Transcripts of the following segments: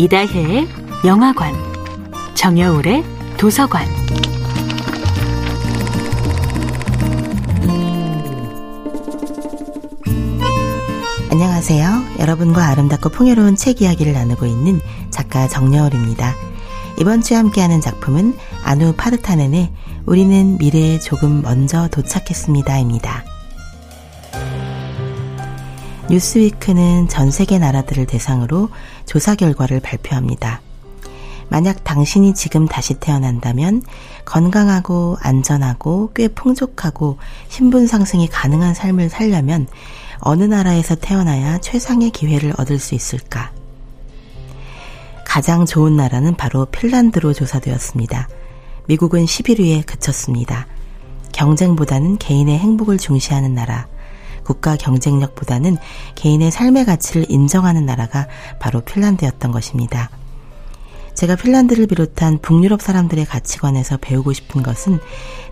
이다혜의 영화관, 정여울의 도서관. 안녕하세요. 여러분과 아름답고 풍요로운 책 이야기를 나누고 있는 작가 정여울입니다. 이번 주에 함께하는 작품은 아누 파르타넨의 우리는 미래에 조금 먼저 도착했습니다입니다. 뉴스위크는 전 세계 나라들을 대상으로 조사 결과를 발표합니다. 만약 당신이 지금 다시 태어난다면 건강하고 안전하고 꽤 풍족하고 신분 상승이 가능한 삶을 살려면 어느 나라에서 태어나야 최상의 기회를 얻을 수 있을까? 가장 좋은 나라는 바로 핀란드로 조사되었습니다. 미국은 11위에 그쳤습니다. 경쟁보다는 개인의 행복을 중시하는 나라. 국가 경쟁력보다는 개인의 삶의 가치를 인정하는 나라가 바로 핀란드였던 것입니다. 제가 핀란드를 비롯한 북유럽 사람들의 가치관에서 배우고 싶은 것은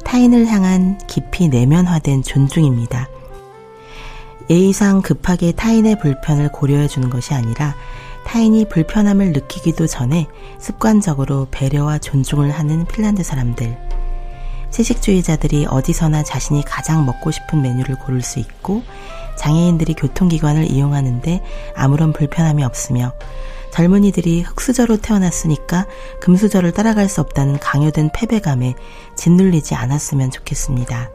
타인을 향한 깊이 내면화된 존중입니다. 예의상 급하게 타인의 불편을 고려해 주는 것이 아니라 타인이 불편함을 느끼기도 전에 습관적으로 배려와 존중을 하는 핀란드 사람들. 채식주의자들이 어디서나 자신이 가장 먹고 싶은 메뉴를 고를 수 있고 장애인들이 교통기관을 이용하는데 아무런 불편함이 없으며 젊은이들이 흑수저로 태어났으니까 금수저를 따라갈 수 없다는 강요된 패배감에 짓눌리지 않았으면 좋겠습니다.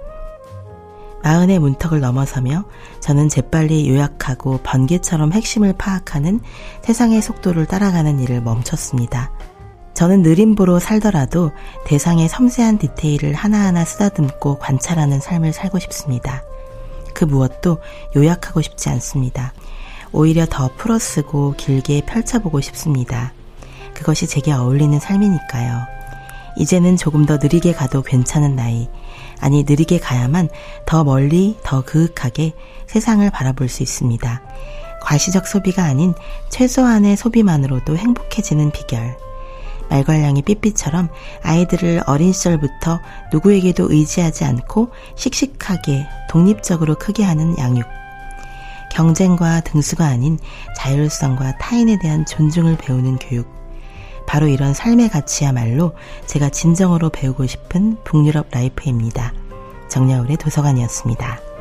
마흔의 문턱을 넘어서며 저는 재빨리 요약하고 번개처럼 핵심을 파악하는 세상의 속도를 따라가는 일을 멈췄습니다. 저는 느림보로 살더라도 대상의 섬세한 디테일을 하나하나 쓰다듬고 관찰하는 삶을 살고 싶습니다. 그 무엇도 요약하고 싶지 않습니다. 오히려 더 풀어쓰고 길게 펼쳐보고 싶습니다. 그것이 제게 어울리는 삶이니까요. 이제는 조금 더 느리게 가도 괜찮은 나이. 아니, 느리게 가야만 더 멀리, 더 그윽하게 세상을 바라볼 수 있습니다. 과시적 소비가 아닌 최소한의 소비만으로도 행복해지는 비결. 말괄량이 삐삐처럼 아이들을 어린 시절부터 누구에게도 의지하지 않고 씩씩하게 독립적으로 크게 하는 양육. 경쟁과 등수가 아닌 자율성과 타인에 대한 존중을 배우는 교육. 바로 이런 삶의 가치야말로 제가 진정으로 배우고 싶은 북유럽 라이프입니다. 정여울의 도서관이었습니다.